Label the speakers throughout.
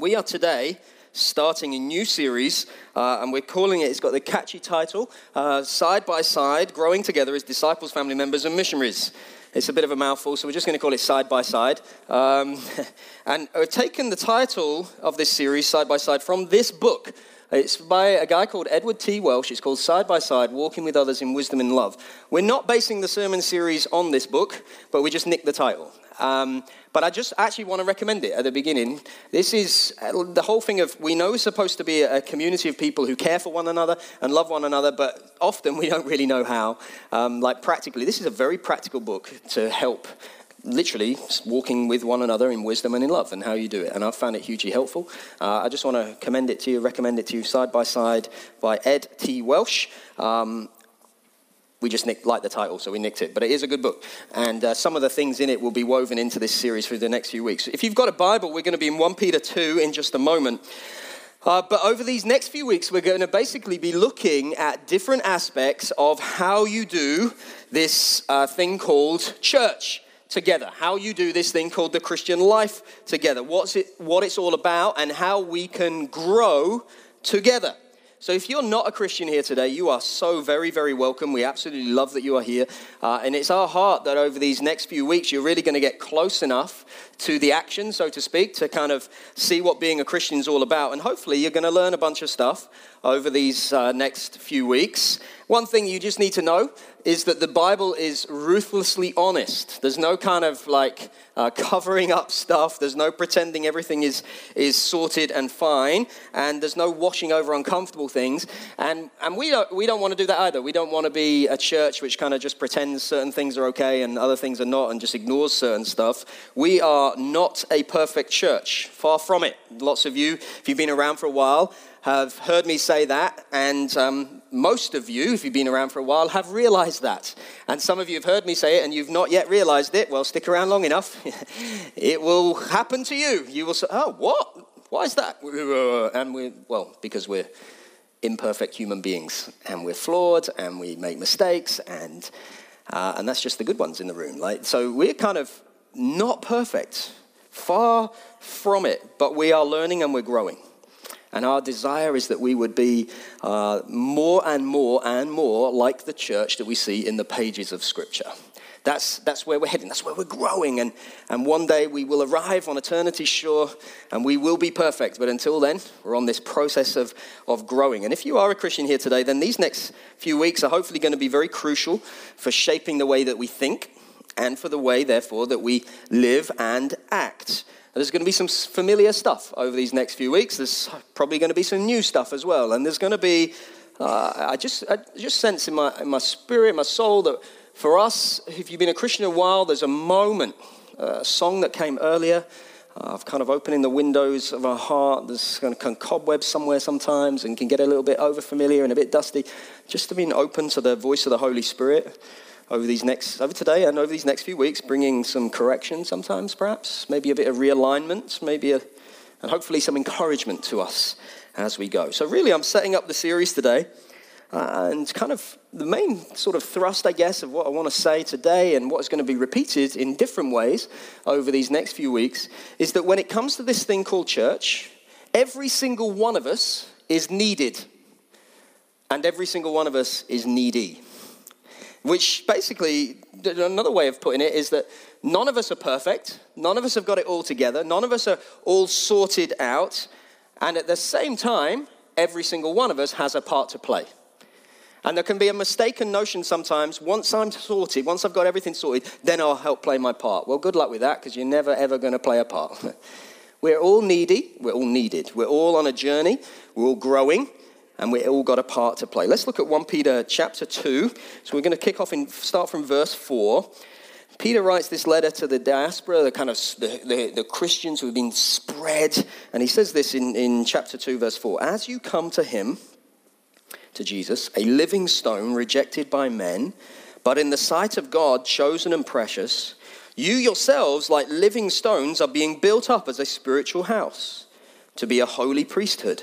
Speaker 1: We are today starting a new series, uh, and we're calling it, it's got the catchy title uh, Side by Side Growing Together as Disciples, Family Members, and Missionaries. It's a bit of a mouthful, so we're just going to call it Side by Side. Um, and we've taken the title of this series, Side by Side, from this book. It's by a guy called Edward T. Welch. It's called Side by Side Walking with Others in Wisdom and Love. We're not basing the sermon series on this book, but we just nicked the title. Um, but I just actually want to recommend it at the beginning. This is uh, the whole thing of we know it's supposed to be a community of people who care for one another and love one another, but often we don't really know how. Um, like practically, this is a very practical book to help literally walking with one another in wisdom and in love and how you do it. And I've found it hugely helpful. Uh, I just want to commend it to you, recommend it to you, Side by Side by Ed T. Welch. Um, we just nicked, like the title, so we nicked it. But it is a good book. And uh, some of the things in it will be woven into this series for the next few weeks. If you've got a Bible, we're going to be in 1 Peter 2 in just a moment. Uh, but over these next few weeks, we're going to basically be looking at different aspects of how you do this uh, thing called church together. How you do this thing called the Christian life together. What's it, what it's all about, and how we can grow together. So, if you're not a Christian here today, you are so very, very welcome. We absolutely love that you are here. Uh, and it's our heart that over these next few weeks, you're really going to get close enough to the action, so to speak, to kind of see what being a Christian is all about. And hopefully, you're going to learn a bunch of stuff over these uh, next few weeks. One thing you just need to know is that the Bible is ruthlessly honest. There's no kind of like uh, covering up stuff. There's no pretending everything is, is sorted and fine. And there's no washing over uncomfortable things. And, and we, don't, we don't want to do that either. We don't want to be a church which kind of just pretends certain things are okay and other things are not and just ignores certain stuff. We are not a perfect church. Far from it. Lots of you, if you've been around for a while, have heard me say that, and um, most of you, if you've been around for a while, have realized that. And some of you have heard me say it and you've not yet realized it. Well, stick around long enough. it will happen to you. You will say, Oh, what? Why is that? And we, well, because we're imperfect human beings and we're flawed and we make mistakes and, uh, and that's just the good ones in the room. Like, so we're kind of not perfect, far from it, but we are learning and we're growing. And our desire is that we would be uh, more and more and more like the church that we see in the pages of Scripture. That's, that's where we're heading. That's where we're growing. And, and one day we will arrive on eternity's shore and we will be perfect. But until then, we're on this process of, of growing. And if you are a Christian here today, then these next few weeks are hopefully going to be very crucial for shaping the way that we think and for the way, therefore, that we live and act. There's going to be some familiar stuff over these next few weeks. There's probably going to be some new stuff as well. And there's going to be, uh, I, just, I just sense in my, in my spirit, my soul, that for us, if you've been a Christian a while, there's a moment, uh, a song that came earlier uh, of kind of opening the windows of our heart. There's kind of cobwebs somewhere sometimes and can get a little bit over familiar and a bit dusty. Just to be open to the voice of the Holy Spirit over these next over today and over these next few weeks, bringing some correction sometimes, perhaps, maybe a bit of realignment, maybe a, and hopefully some encouragement to us as we go. So really, I'm setting up the series today. Uh, and kind of the main sort of thrust, I guess, of what I want to say today and what is going to be repeated in different ways over these next few weeks is that when it comes to this thing called church, every single one of us is needed. And every single one of us is needy. Which basically, another way of putting it is that none of us are perfect, none of us have got it all together, none of us are all sorted out, and at the same time, every single one of us has a part to play. And there can be a mistaken notion sometimes once I'm sorted, once I've got everything sorted, then I'll help play my part. Well, good luck with that because you're never ever going to play a part. we're all needy, we're all needed, we're all on a journey, we're all growing, and we all got a part to play. Let's look at 1 Peter chapter 2. So we're going to kick off and start from verse 4. Peter writes this letter to the diaspora, the kind of the, the, the, Christians who have been spread. And he says this in, in chapter 2, verse 4. As you come to him, to Jesus, a living stone rejected by men, but in the sight of God chosen and precious, you yourselves, like living stones, are being built up as a spiritual house, to be a holy priesthood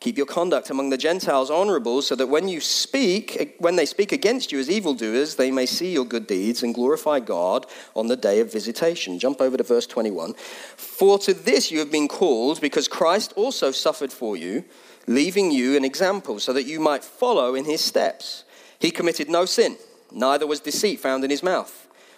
Speaker 1: Keep your conduct among the Gentiles honorable, so that when you speak, when they speak against you as evildoers, they may see your good deeds and glorify God on the day of visitation. Jump over to verse 21. For to this you have been called, because Christ also suffered for you, leaving you an example, so that you might follow in his steps. He committed no sin neither was deceit found in his mouth.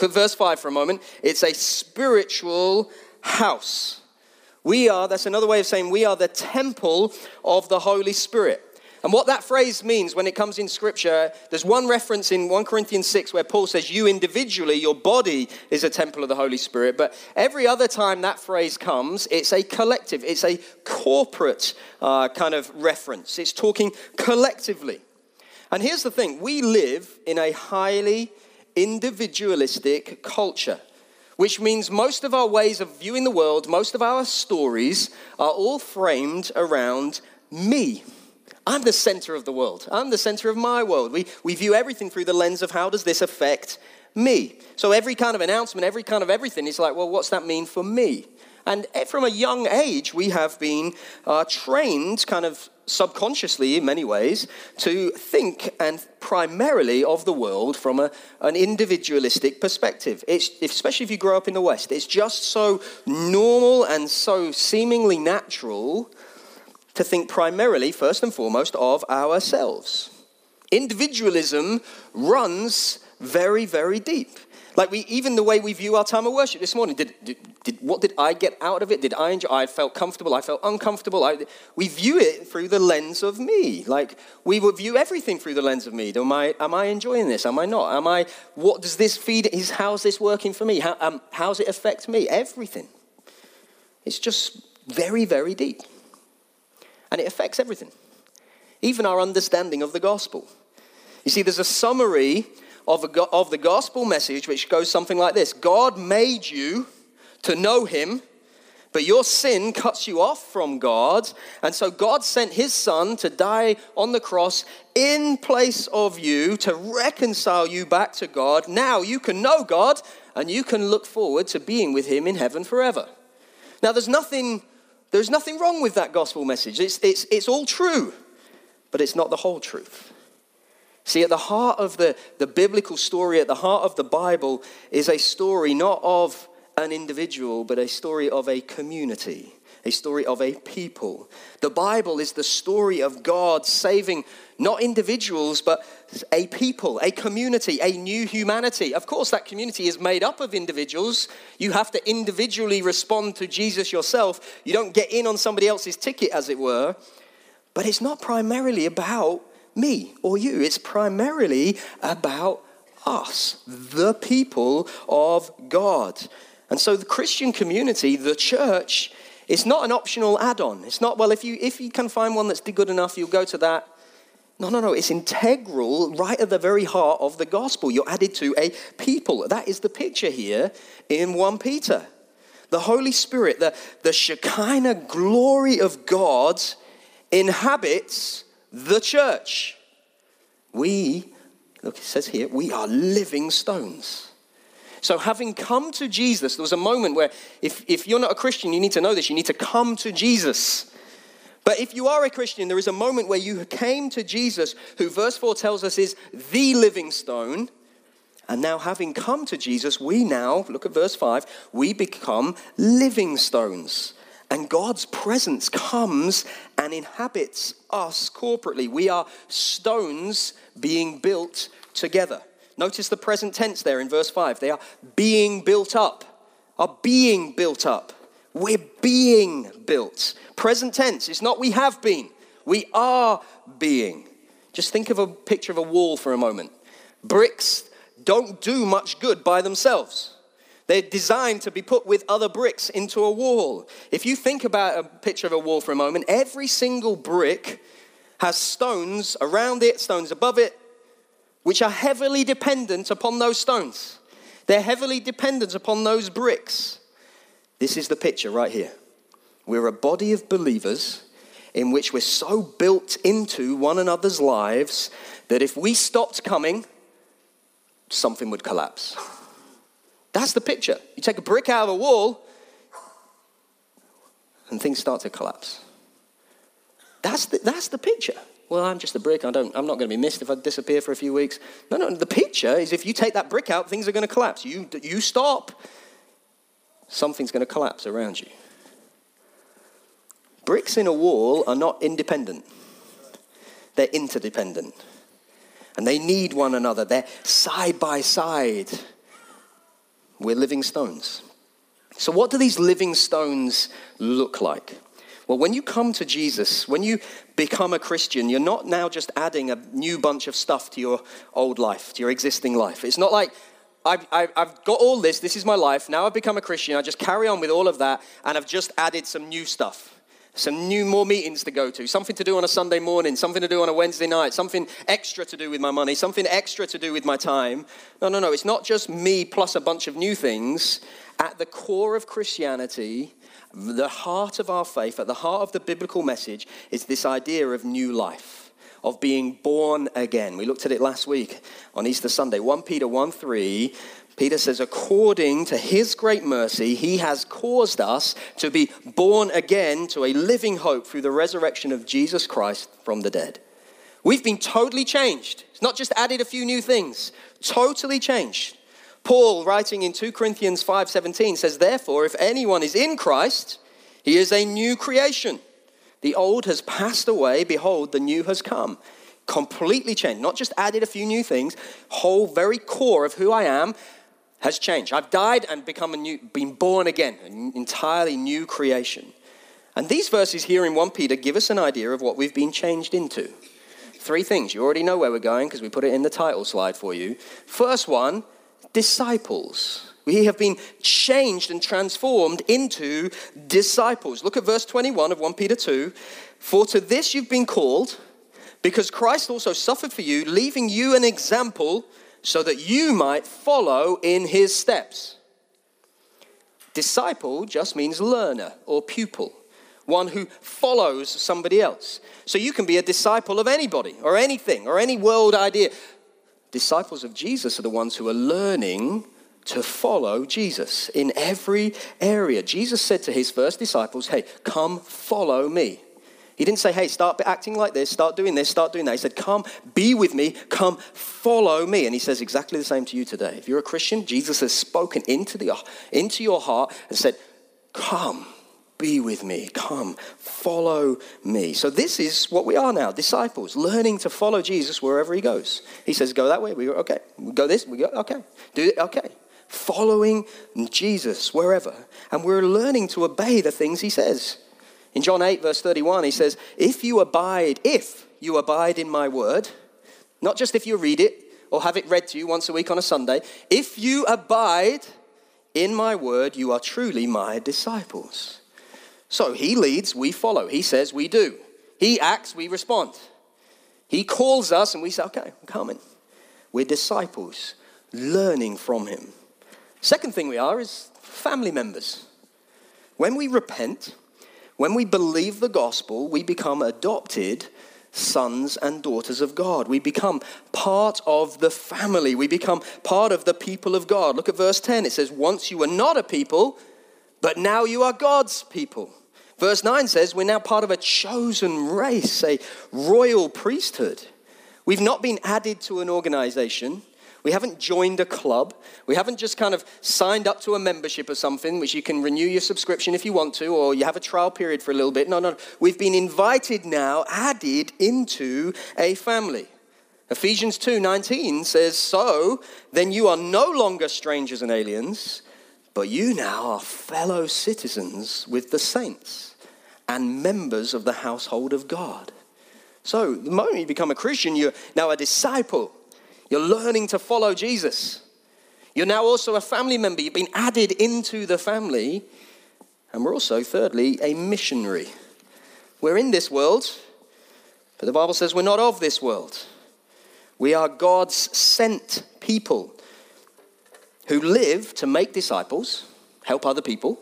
Speaker 1: Verse 5 for a moment. It's a spiritual house. We are, that's another way of saying we are the temple of the Holy Spirit. And what that phrase means when it comes in scripture, there's one reference in 1 Corinthians 6 where Paul says, You individually, your body is a temple of the Holy Spirit. But every other time that phrase comes, it's a collective, it's a corporate uh, kind of reference. It's talking collectively. And here's the thing we live in a highly individualistic culture, which means most of our ways of viewing the world, most of our stories are all framed around me. I'm the center of the world. I'm the center of my world. We, we view everything through the lens of how does this affect me? So every kind of announcement, every kind of everything is like, well, what's that mean for me? And from a young age, we have been uh, trained kind of subconsciously, in many ways, to think and primarily of the world from a, an individualistic perspective. It's, especially if you grow up in the West, it's just so normal and so seemingly natural to think primarily, first and foremost, of ourselves. Individualism runs very, very deep. Like we, even the way we view our time of worship this morning, did, did, did, what did I get out of it? Did I enjoy? I felt comfortable. I felt uncomfortable. I, we view it through the lens of me. Like we would view everything through the lens of me. Am I, am I enjoying this? Am I not? Am I? What does this feed? Is how's this working for me? How, um, how's it affect me? Everything. It's just very, very deep, and it affects everything, even our understanding of the gospel. You see, there's a summary of, a, of the gospel message, which goes something like this God made you to know him, but your sin cuts you off from God. And so God sent his son to die on the cross in place of you to reconcile you back to God. Now you can know God and you can look forward to being with him in heaven forever. Now there's nothing, there's nothing wrong with that gospel message. It's, it's, it's all true, but it's not the whole truth. See, at the heart of the, the biblical story, at the heart of the Bible, is a story not of an individual, but a story of a community, a story of a people. The Bible is the story of God saving not individuals, but a people, a community, a new humanity. Of course, that community is made up of individuals. You have to individually respond to Jesus yourself. You don't get in on somebody else's ticket, as it were. But it's not primarily about me or you. It's primarily about us, the people of God. And so the Christian community, the church, is not an optional add-on. It's not, well, if you if you can find one that's good enough, you'll go to that. No, no, no. It's integral, right at the very heart of the gospel. You're added to a people. That is the picture here in 1 Peter. The Holy Spirit, the, the Shekinah glory of God inhabits the church. We, look, it says here, we are living stones. So, having come to Jesus, there was a moment where if, if you're not a Christian, you need to know this. You need to come to Jesus. But if you are a Christian, there is a moment where you came to Jesus, who verse 4 tells us is the living stone. And now, having come to Jesus, we now, look at verse 5, we become living stones. And God's presence comes and inhabits us corporately. We are stones being built together. Notice the present tense there in verse 5. They are being built up, are being built up. We're being built. Present tense. It's not we have been, we are being. Just think of a picture of a wall for a moment. Bricks don't do much good by themselves. They're designed to be put with other bricks into a wall. If you think about a picture of a wall for a moment, every single brick has stones around it, stones above it, which are heavily dependent upon those stones. They're heavily dependent upon those bricks. This is the picture right here. We're a body of believers in which we're so built into one another's lives that if we stopped coming, something would collapse. That's the picture. You take a brick out of a wall, and things start to collapse. That's the, that's the picture. Well, I'm just a brick. I don't, I'm not going to be missed if I disappear for a few weeks. No, no. The picture is if you take that brick out, things are going to collapse. You, you stop, something's going to collapse around you. Bricks in a wall are not independent, they're interdependent. And they need one another. They're side by side. We're living stones. So, what do these living stones look like? Well, when you come to Jesus, when you become a Christian, you're not now just adding a new bunch of stuff to your old life, to your existing life. It's not like, I've, I've, got all this, this is my life, now I've become a Christian, I just carry on with all of that, and I've just added some new stuff some new more meetings to go to, something to do on a Sunday morning, something to do on a Wednesday night, something extra to do with my money, something extra to do with my time. No, no, no. It's not just me plus a bunch of new things. At the core of Christianity, the heart of our faith, at the heart of the biblical message, is this idea of new life, of being born again. We looked at it last week on Easter Sunday. 1 Peter 1 3 Peter says, according to his great mercy, he has caused us to be born again to a living hope through the resurrection of Jesus Christ from the dead. We've been totally changed. It's not just added a few new things, totally changed. Paul, writing in 2 Corinthians 5:17, says, Therefore, if anyone is in Christ, he is a new creation. The old has passed away, behold, the new has come completely changed. Not just added a few new things, whole very core of who I am has changed. I've died and become a new, been born again, an entirely new creation. And these verses here in 1 Peter give us an idea of what we've been changed into. Three things. You already know where we're going because we put it in the title slide for you. First one, disciples. We have been changed and transformed into disciples. Look at verse 21 of 1 Peter 2. For to this you've been called, because Christ also suffered for you, leaving you an example so that you might follow in his steps. Disciple just means learner or pupil, one who follows somebody else. So you can be a disciple of anybody or anything or any world idea. Disciples of Jesus are the ones who are learning to follow Jesus in every area. Jesus said to his first disciples, Hey, come follow me. He didn't say, hey, start acting like this, start doing this, start doing that. He said, come, be with me, come, follow me. And he says exactly the same to you today. If you're a Christian, Jesus has spoken into, the, into your heart and said, come, be with me, come, follow me. So this is what we are now, disciples, learning to follow Jesus wherever he goes. He says, go that way, we go, okay. We go this, we go, okay. Do it, okay. Following Jesus wherever. And we're learning to obey the things he says. In John 8, verse 31, he says, If you abide, if you abide in my word, not just if you read it or have it read to you once a week on a Sunday, if you abide in my word, you are truly my disciples. So he leads, we follow. He says, we do. He acts, we respond. He calls us, and we say, okay, I'm coming. We're disciples, learning from him. Second thing we are is family members. When we repent, when we believe the gospel, we become adopted sons and daughters of God. We become part of the family. We become part of the people of God. Look at verse 10. It says, Once you were not a people, but now you are God's people. Verse 9 says, We're now part of a chosen race, a royal priesthood. We've not been added to an organization. We haven't joined a club. We haven't just kind of signed up to a membership or something, which you can renew your subscription if you want to, or you have a trial period for a little bit. No, no. We've been invited now, added into a family. Ephesians 2:19 says, "So then you are no longer strangers and aliens, but you now are fellow citizens with the saints and members of the household of God." So, the moment you become a Christian, you're now a disciple. You're learning to follow Jesus. You're now also a family member. You've been added into the family. And we're also, thirdly, a missionary. We're in this world, but the Bible says we're not of this world. We are God's sent people who live to make disciples, help other people,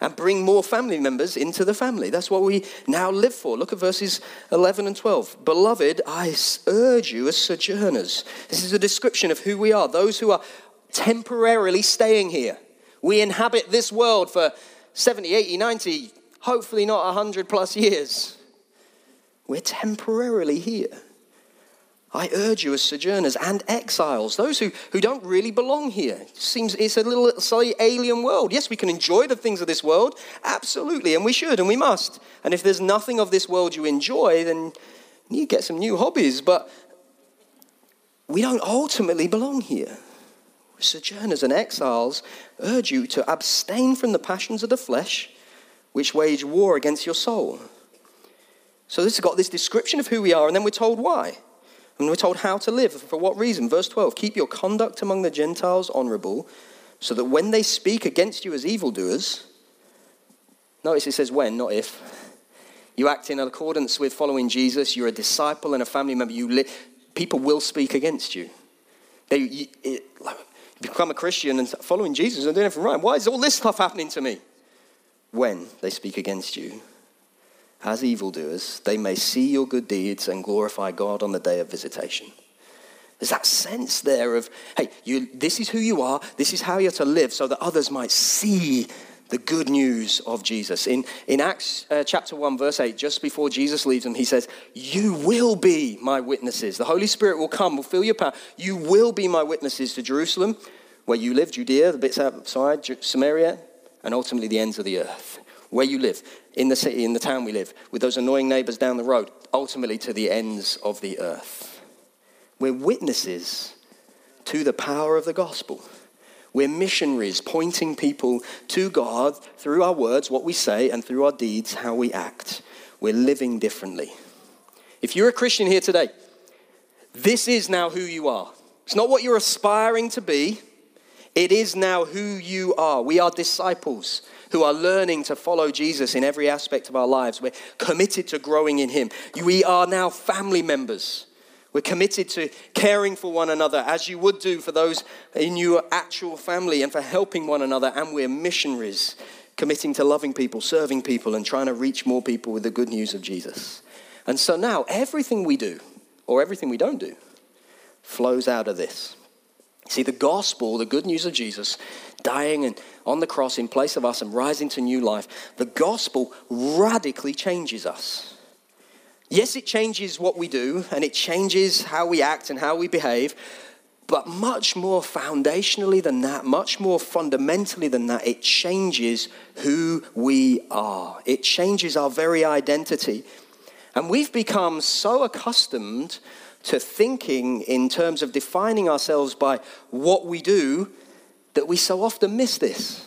Speaker 1: and bring more family members into the family. That's what we now live for. Look at verses 11 and 12. Beloved, I urge you as sojourners. This is a description of who we are, those who are temporarily staying here. We inhabit this world for 70, 80, 90, hopefully not 100 plus years. We're temporarily here. I urge you as sojourners and exiles, those who, who don't really belong here. It seems it's a little slightly alien world. Yes, we can enjoy the things of this world, absolutely, and we should and we must. And if there's nothing of this world you enjoy, then you get some new hobbies, but we don't ultimately belong here. Sojourners and exiles urge you to abstain from the passions of the flesh, which wage war against your soul. So this has got this description of who we are, and then we're told why. And we're told how to live. For what reason? Verse 12 Keep your conduct among the Gentiles honorable, so that when they speak against you as evildoers, notice it says when, not if. You act in accordance with following Jesus, you're a disciple and a family member, you li- people will speak against you. They, you, it, like, you become a Christian and following Jesus and doing everything right. Why is all this stuff happening to me? When they speak against you as evildoers, they may see your good deeds and glorify God on the day of visitation. There's that sense there of, hey, you, this is who you are, this is how you're to live, so that others might see the good news of Jesus. In, in Acts uh, chapter 1, verse 8, just before Jesus leaves them, he says, You will be my witnesses. The Holy Spirit will come, will fill your power. You will be my witnesses to Jerusalem, where you live, Judea, the bits outside, Samaria, and ultimately the ends of the earth where you live, in the city, in the town we live, with those annoying neighbors down the road, ultimately to the ends of the earth. We're witnesses to the power of the gospel. We're missionaries pointing people to God through our words, what we say, and through our deeds, how we act. We're living differently. If you're a Christian here today, this is now who you are. It's not what you're aspiring to be, it is now who you are. We are disciples who are learning to follow Jesus in every aspect of our lives. We're committed to growing in Him. We are now family members. We're committed to caring for one another as you would do for those in your actual family and for helping one another. And we're missionaries, committing to loving people, serving people, and trying to reach more people with the good news of Jesus. And so now everything we do, or everything we don't do, flows out of this. See, the gospel, the good news of Jesus, dying and on the cross in place of us and rising to new life, the gospel radically changes us. Yes, it changes what we do and it changes how we act and how we behave, but much more foundationally than that, much more fundamentally than that, it changes who we are. It changes our very identity. And we've become so accustomed to thinking in terms of defining ourselves by what we do that we so often miss this.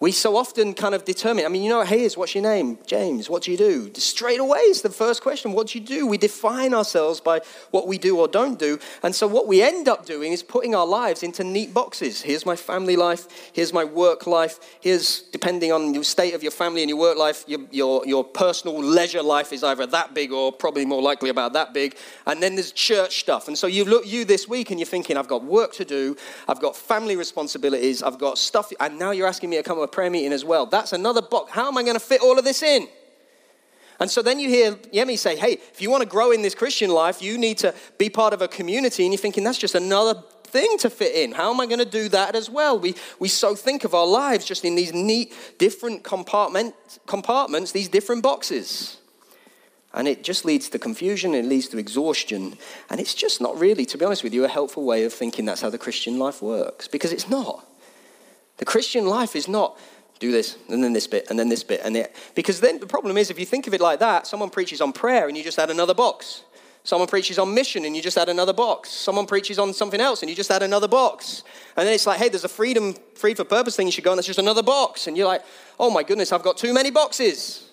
Speaker 1: We so often kind of determine, I mean, you know, hey, is what's your name? James, what do you do? Straight away is the first question, what do you do? We define ourselves by what we do or don't do. And so what we end up doing is putting our lives into neat boxes. Here's my family life, here's my work life, here's, depending on the state of your family and your work life, your, your, your personal leisure life is either that big or probably more likely about that big. And then there's church stuff. And so you look you this week and you're thinking, I've got work to do, I've got family responsibilities, I've got stuff, and now you're asking me to come a prayer meeting as well. That's another box. How am I going to fit all of this in? And so then you hear Yemi say, hey, if you want to grow in this Christian life, you need to be part of a community. And you're thinking, that's just another thing to fit in. How am I going to do that as well? We, we so think of our lives just in these neat, different compartment, compartments, these different boxes. And it just leads to confusion, it leads to exhaustion. And it's just not really, to be honest with you, a helpful way of thinking that's how the Christian life works, because it's not. The Christian life is not do this and then this bit and then this bit and it because then the problem is if you think of it like that someone preaches on prayer and you just add another box. Someone preaches on mission and you just add another box. Someone preaches on something else and you just add another box. And then it's like hey there's a freedom free for purpose thing you should go and that's just another box. And you're like oh my goodness i've got too many boxes.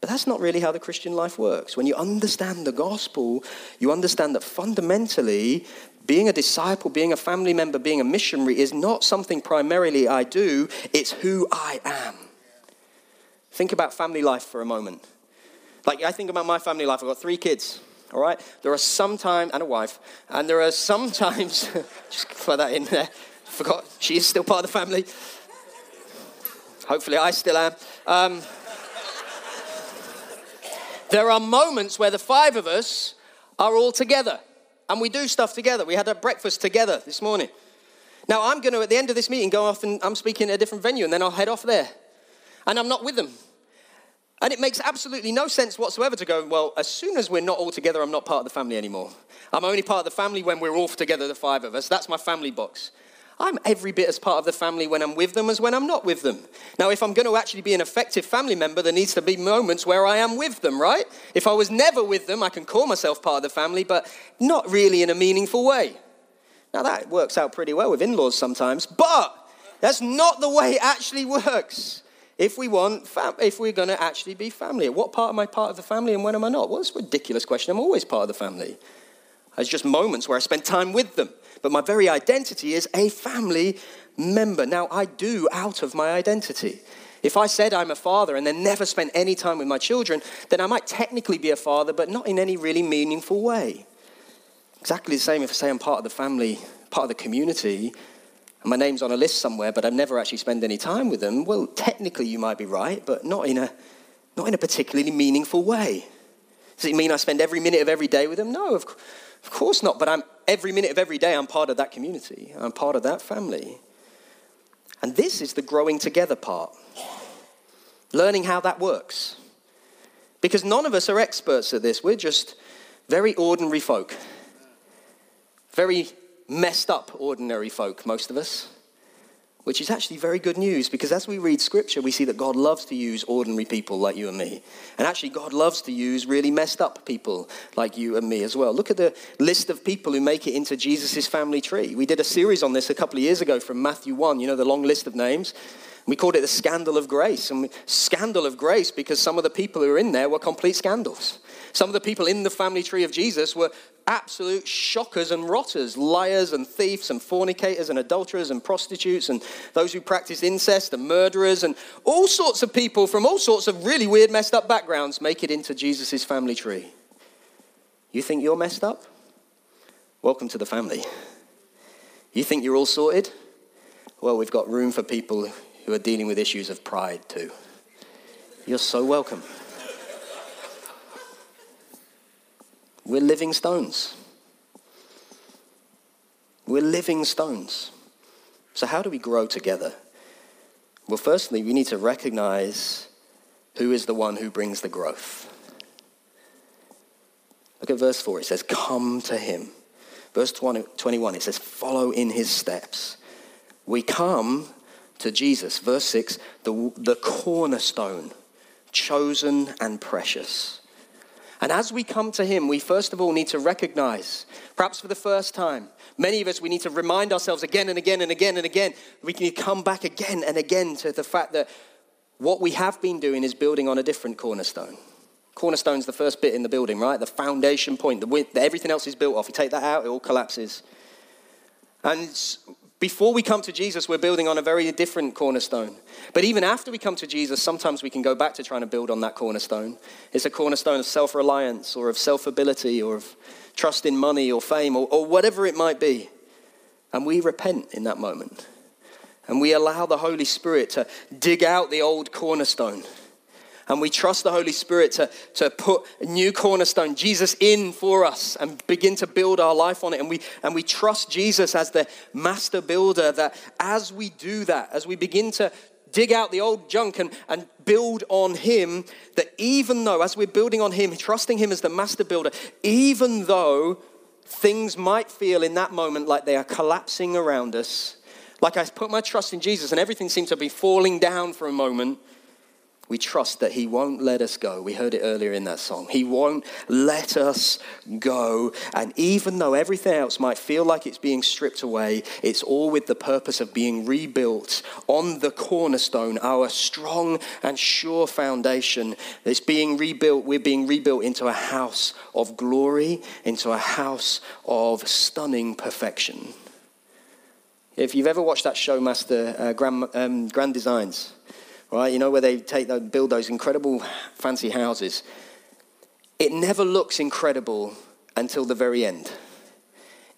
Speaker 1: But that's not really how the Christian life works. When you understand the gospel, you understand that fundamentally, being a disciple, being a family member, being a missionary is not something primarily I do, it's who I am. Think about family life for a moment. Like, I think about my family life. I've got three kids, all right? There are some times, and a wife, and there are some times, just throw that in there. Forgot, she is still part of the family. Hopefully, I still am. Um, there are moments where the five of us are all together and we do stuff together. We had a breakfast together this morning. Now, I'm going to, at the end of this meeting, go off and I'm speaking at a different venue and then I'll head off there. And I'm not with them. And it makes absolutely no sense whatsoever to go, well, as soon as we're not all together, I'm not part of the family anymore. I'm only part of the family when we're all together, the five of us. That's my family box. I'm every bit as part of the family when I'm with them as when I'm not with them. Now, if I'm going to actually be an effective family member, there needs to be moments where I am with them, right? If I was never with them, I can call myself part of the family, but not really in a meaningful way. Now, that works out pretty well with in laws sometimes, but that's not the way it actually works. If we want, fam- if we're going to actually be family, what part am I part of the family and when am I not? Well, it's a ridiculous question. I'm always part of the family. It's just moments where I spend time with them but my very identity is a family member. Now, I do out of my identity. If I said I'm a father and then never spent any time with my children, then I might technically be a father, but not in any really meaningful way. Exactly the same if I say I'm part of the family, part of the community, and my name's on a list somewhere, but I've never actually spent any time with them. Well, technically you might be right, but not in a, not in a particularly meaningful way. Does it mean I spend every minute of every day with them? No, of, of course not, but I'm every minute of every day I'm part of that community. I'm part of that family. And this is the growing together part. Learning how that works. Because none of us are experts at this. We're just very ordinary folk. Very messed up ordinary folk, most of us which is actually very good news because as we read scripture, we see that God loves to use ordinary people like you and me. And actually, God loves to use really messed up people like you and me as well. Look at the list of people who make it into Jesus' family tree. We did a series on this a couple of years ago from Matthew 1, you know, the long list of names. We called it the scandal of grace. And scandal of grace because some of the people who were in there were complete scandals. Some of the people in the family tree of Jesus were absolute shockers and rotters, liars and thieves and fornicators and adulterers and prostitutes and those who practice incest and murderers and all sorts of people from all sorts of really weird, messed up backgrounds make it into Jesus' family tree. You think you're messed up? Welcome to the family. You think you're all sorted? Well, we've got room for people who are dealing with issues of pride too. You're so welcome. We're living stones. We're living stones. So, how do we grow together? Well, firstly, we need to recognize who is the one who brings the growth. Look at verse 4. It says, Come to him. Verse 20, 21, it says, Follow in his steps. We come to Jesus. Verse 6, the, the cornerstone, chosen and precious. And as we come to Him, we first of all need to recognize, perhaps for the first time, many of us, we need to remind ourselves again and again and again and again. We can come back again and again to the fact that what we have been doing is building on a different cornerstone. Cornerstone's the first bit in the building, right? The foundation point, the, everything else is built off. You take that out, it all collapses. And before we come to Jesus, we're building on a very different cornerstone. But even after we come to Jesus, sometimes we can go back to trying to build on that cornerstone. It's a cornerstone of self reliance or of self ability or of trust in money or fame or, or whatever it might be. And we repent in that moment. And we allow the Holy Spirit to dig out the old cornerstone And we trust the Holy Spirit to, to put a new cornerstone, Jesus, in for us and begin to build our life on it. And we, and we trust Jesus as the master builder that as we do that, as we begin to dig out the old junk and, and build on Him, that even though, as we're building on Him, trusting Him as the master builder, even though things might feel in that moment like they are collapsing around us, like I put my trust in Jesus and everything seems to be falling down for a moment, we trust that He won't let us go. We heard it earlier in that song. He won't let us go. And even though everything else might feel like it's being stripped away, it's all with the purpose of being rebuilt on the cornerstone, our strong and sure foundation. It's being rebuilt. We're being rebuilt into a house of glory, into a house of stunning perfection. If you've ever watched that show, Master uh, Grand, um, Grand Designs, right? You know, where they take, they build those incredible fancy houses. It never looks incredible until the very end.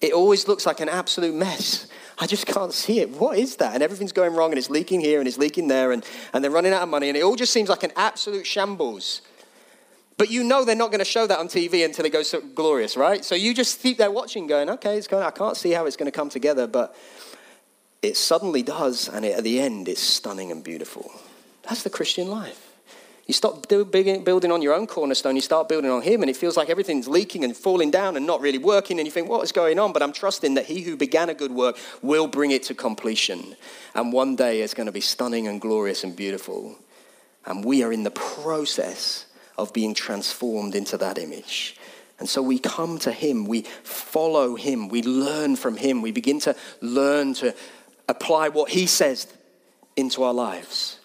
Speaker 1: It always looks like an absolute mess. I just can't see it. What is that? And everything's going wrong and it's leaking here and it's leaking there and, and they're running out of money and it all just seems like an absolute shambles. But you know they're not going to show that on TV until it goes so glorious, right? So you just keep there watching, going, okay, it's going. I can't see how it's going to come together, but it suddenly does, and it, at the end, it's stunning and beautiful. That's the Christian life. You stop building on your own cornerstone, you start building on Him, and it feels like everything's leaking and falling down and not really working. And you think, what is going on? But I'm trusting that He who began a good work will bring it to completion. And one day it's going to be stunning and glorious and beautiful. And we are in the process of being transformed into that image. And so we come to Him, we follow Him, we learn from Him, we begin to learn to apply what He says into our lives.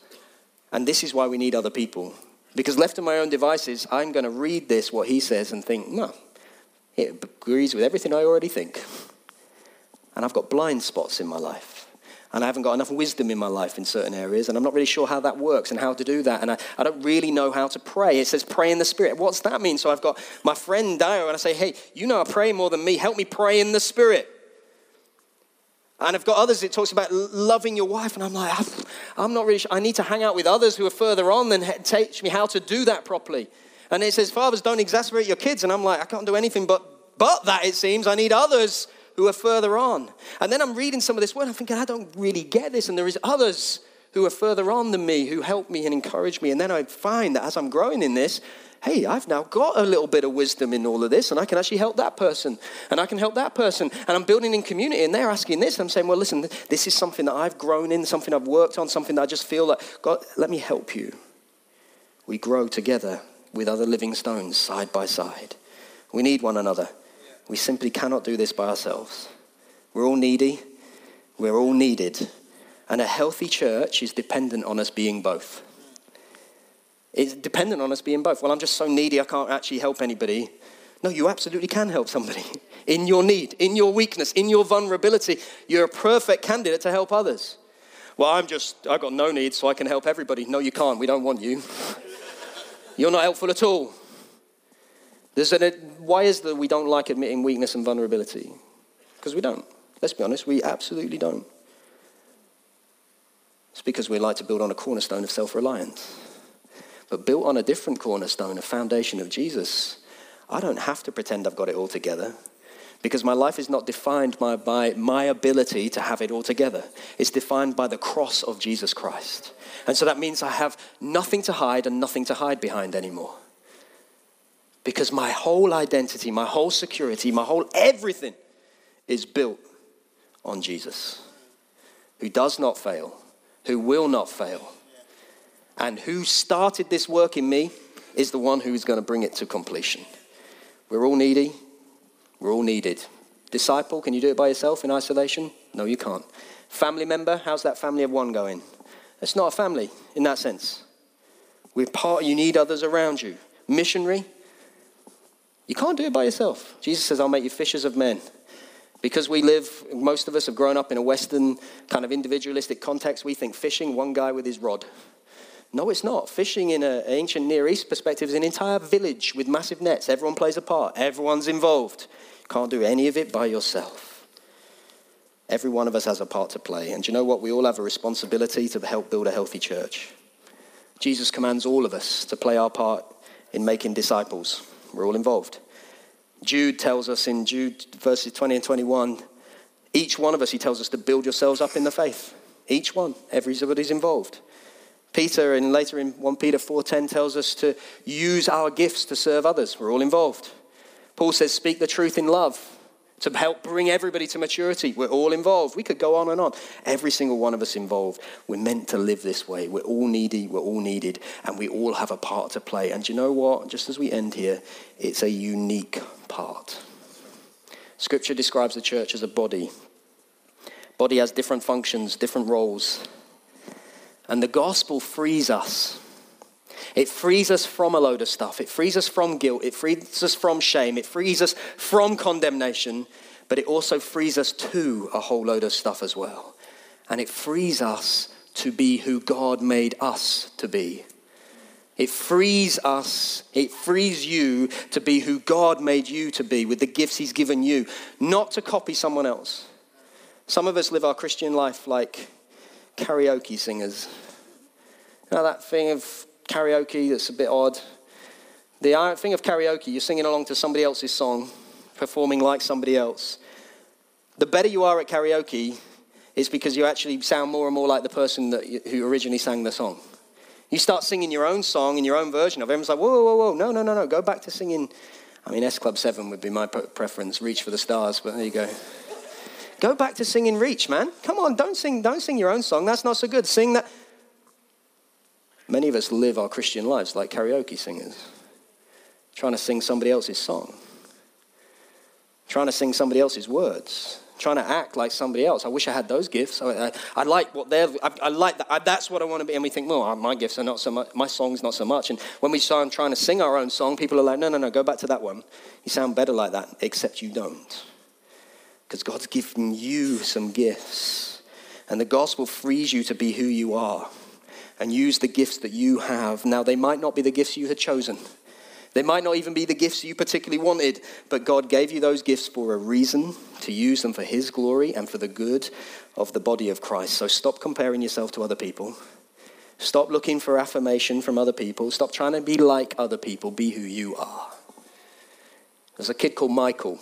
Speaker 1: And this is why we need other people. Because left to my own devices, I'm going to read this, what he says, and think, no, it agrees with everything I already think. And I've got blind spots in my life. And I haven't got enough wisdom in my life in certain areas. And I'm not really sure how that works and how to do that. And I, I don't really know how to pray. It says pray in the Spirit. What's that mean? So I've got my friend Dio, and I say, hey, you know I pray more than me. Help me pray in the Spirit. And I've got others, it talks about loving your wife, and I'm like, ah, I'm not really sure. I need to hang out with others who are further on and teach me how to do that properly. And it says, Fathers, don't exasperate your kids. And I'm like, I can't do anything but, but that, it seems. I need others who are further on. And then I'm reading some of this word, I'm thinking, I don't really get this. And there is others who are further on than me who help me and encourage me. And then I find that as I'm growing in this, hey, I've now got a little bit of wisdom in all of this, and I can actually help that person, and I can help that person. And I'm building in community, and they're asking this. I'm saying, well, listen, this is something that I've grown in, something I've worked on, something that I just feel that, God, let me help you. We grow together with other living stones side by side. We need one another. We simply cannot do this by ourselves. We're all needy, we're all needed. And a healthy church is dependent on us being both. It's dependent on us being both. Well, I'm just so needy, I can't actually help anybody. No, you absolutely can help somebody in your need, in your weakness, in your vulnerability. You're a perfect candidate to help others. Well, I'm just, I've got no need, so I can help everybody. No, you can't. We don't want you. You're not helpful at all. There's an, why is that we don't like admitting weakness and vulnerability? Because we don't. Let's be honest, we absolutely don't. It's because we like to build on a cornerstone of self reliance but built on a different cornerstone, a foundation of Jesus, I don't have to pretend I've got it all together because my life is not defined by, by my ability to have it all together. It's defined by the cross of Jesus Christ. And so that means I have nothing to hide and nothing to hide behind anymore. Because my whole identity, my whole security, my whole everything is built on Jesus, who does not fail, who will not fail, and who started this work in me is the one who is going to bring it to completion. We're all needy. We're all needed. Disciple, can you do it by yourself in isolation? No, you can't. Family member, how's that family of one going? It's not a family in that sense. We're part, you need others around you. Missionary, you can't do it by yourself. Jesus says, I'll make you fishers of men. Because we live, most of us have grown up in a Western kind of individualistic context, we think fishing, one guy with his rod. No, it's not. Fishing in an ancient Near East perspective is an entire village with massive nets. Everyone plays a part, everyone's involved. Can't do any of it by yourself. Every one of us has a part to play. And do you know what? We all have a responsibility to help build a healthy church. Jesus commands all of us to play our part in making disciples. We're all involved. Jude tells us in Jude verses 20 and 21, each one of us, he tells us to build yourselves up in the faith. Each one, everybody's involved. Peter, and later in 1 Peter 4:10, tells us to use our gifts to serve others. We're all involved. Paul says, speak the truth in love to help bring everybody to maturity. We're all involved. We could go on and on. Every single one of us involved. We're meant to live this way. We're all needy, we're all needed, and we all have a part to play. And you know what? Just as we end here, it's a unique part. Scripture describes the church as a body. Body has different functions, different roles. And the gospel frees us. It frees us from a load of stuff. It frees us from guilt. It frees us from shame. It frees us from condemnation. But it also frees us to a whole load of stuff as well. And it frees us to be who God made us to be. It frees us, it frees you to be who God made you to be with the gifts He's given you, not to copy someone else. Some of us live our Christian life like karaoke singers. You know that thing of karaoke that's a bit odd? The uh, thing of karaoke, you're singing along to somebody else's song, performing like somebody else. The better you are at karaoke is because you actually sound more and more like the person that, who originally sang the song. You start singing your own song and your own version of it. Everyone's like, whoa, whoa, whoa, no, no, no, no, go back to singing. I mean, S Club 7 would be my preference, Reach for the Stars, but there you go. Go back to singing Reach, man. Come on, don't sing, don't sing your own song. That's not so good. Sing that. Many of us live our Christian lives like karaoke singers, trying to sing somebody else's song, trying to sing somebody else's words, trying to act like somebody else. I wish I had those gifts. I, I, I like what they're, I, I like that. I, that's what I want to be. And we think, well, my gifts are not so much, my song's not so much. And when we start trying to sing our own song, people are like, no, no, no, go back to that one. You sound better like that, except you don't. Because God's given you some gifts. And the gospel frees you to be who you are and use the gifts that you have. Now, they might not be the gifts you had chosen. They might not even be the gifts you particularly wanted, but God gave you those gifts for a reason to use them for His glory and for the good of the body of Christ. So stop comparing yourself to other people. Stop looking for affirmation from other people. Stop trying to be like other people. Be who you are. There's a kid called Michael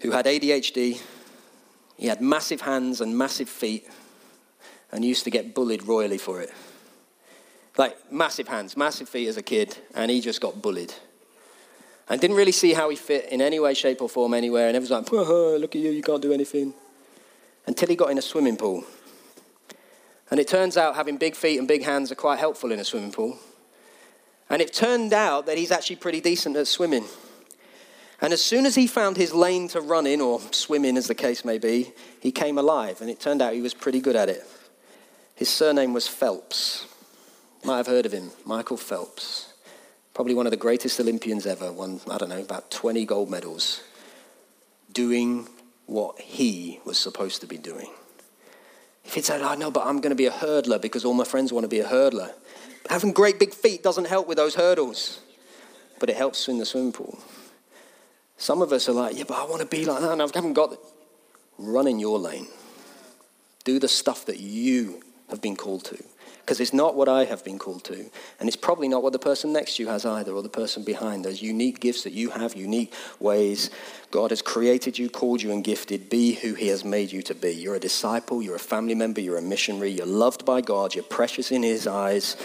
Speaker 1: who had ADHD. He had massive hands and massive feet and used to get bullied royally for it. Like massive hands, massive feet as a kid, and he just got bullied. And didn't really see how he fit in any way, shape, or form anywhere. And everyone's like, look at you, you can't do anything. Until he got in a swimming pool. And it turns out having big feet and big hands are quite helpful in a swimming pool. And it turned out that he's actually pretty decent at swimming. And as soon as he found his lane to run in, or swim in as the case may be, he came alive. And it turned out he was pretty good at it. His surname was Phelps. You might have heard of him, Michael Phelps. Probably one of the greatest Olympians ever, won, I don't know, about 20 gold medals, doing what he was supposed to be doing. If he'd said, I oh, know, but I'm going to be a hurdler because all my friends want to be a hurdler. Having great big feet doesn't help with those hurdles, but it helps in the swimming pool. Some of us are like, yeah, but I want to be like that, and I haven't got. Run in your lane. Do the stuff that you have been called to. Because it's not what I have been called to. And it's probably not what the person next to you has either, or the person behind. There's unique gifts that you have, unique ways. God has created you, called you, and gifted. Be who He has made you to be. You're a disciple, you're a family member, you're a missionary, you're loved by God, you're precious in His eyes.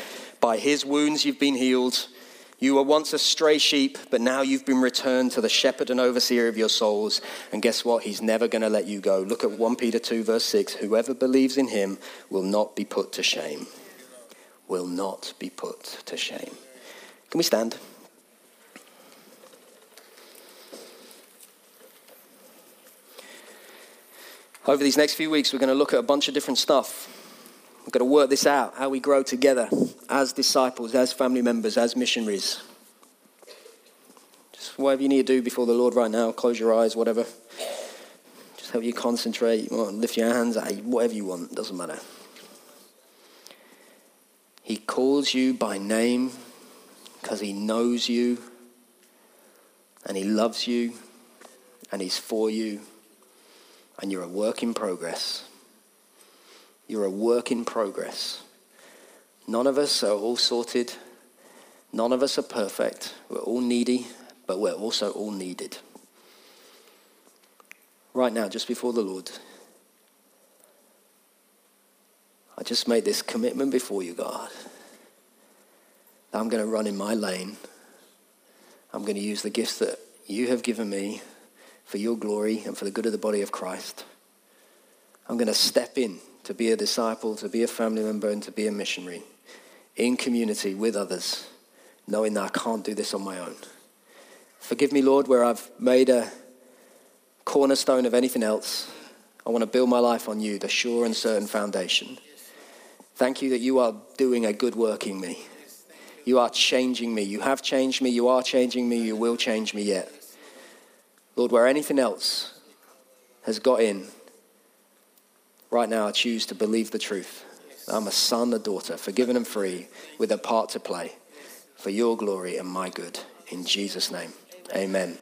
Speaker 1: By His wounds, you've been healed. You were once a stray sheep, but now you've been returned to the shepherd and overseer of your souls. And guess what? He's never going to let you go. Look at 1 Peter 2, verse 6. Whoever believes in him will not be put to shame. Will not be put to shame. Can we stand? Over these next few weeks, we're going to look at a bunch of different stuff. We've got to work this out how we grow together as disciples, as family members, as missionaries. Just whatever you need to do before the Lord right now, close your eyes, whatever. Just help you concentrate, you lift your hands, whatever you want, doesn't matter. He calls you by name because he knows you and he loves you and he's for you and you're a work in progress. You're a work in progress. None of us are all sorted. None of us are perfect. We're all needy, but we're also all needed. Right now, just before the Lord, I just made this commitment before you, God. I'm going to run in my lane. I'm going to use the gifts that you have given me for your glory and for the good of the body of Christ. I'm going to step in to be a disciple, to be a family member, and to be a missionary in community with others, knowing that I can't do this on my own. Forgive me, Lord, where I've made a cornerstone of anything else. I want to build my life on you, the sure and certain foundation. Thank you that you are doing a good work in me. You are changing me. You have changed me. You are changing me. You will change me yet. Lord, where anything else has got in, right now I choose to believe the truth. I'm a son, a daughter, forgiven and free, with a part to play for your glory and my good. In Jesus' name, amen.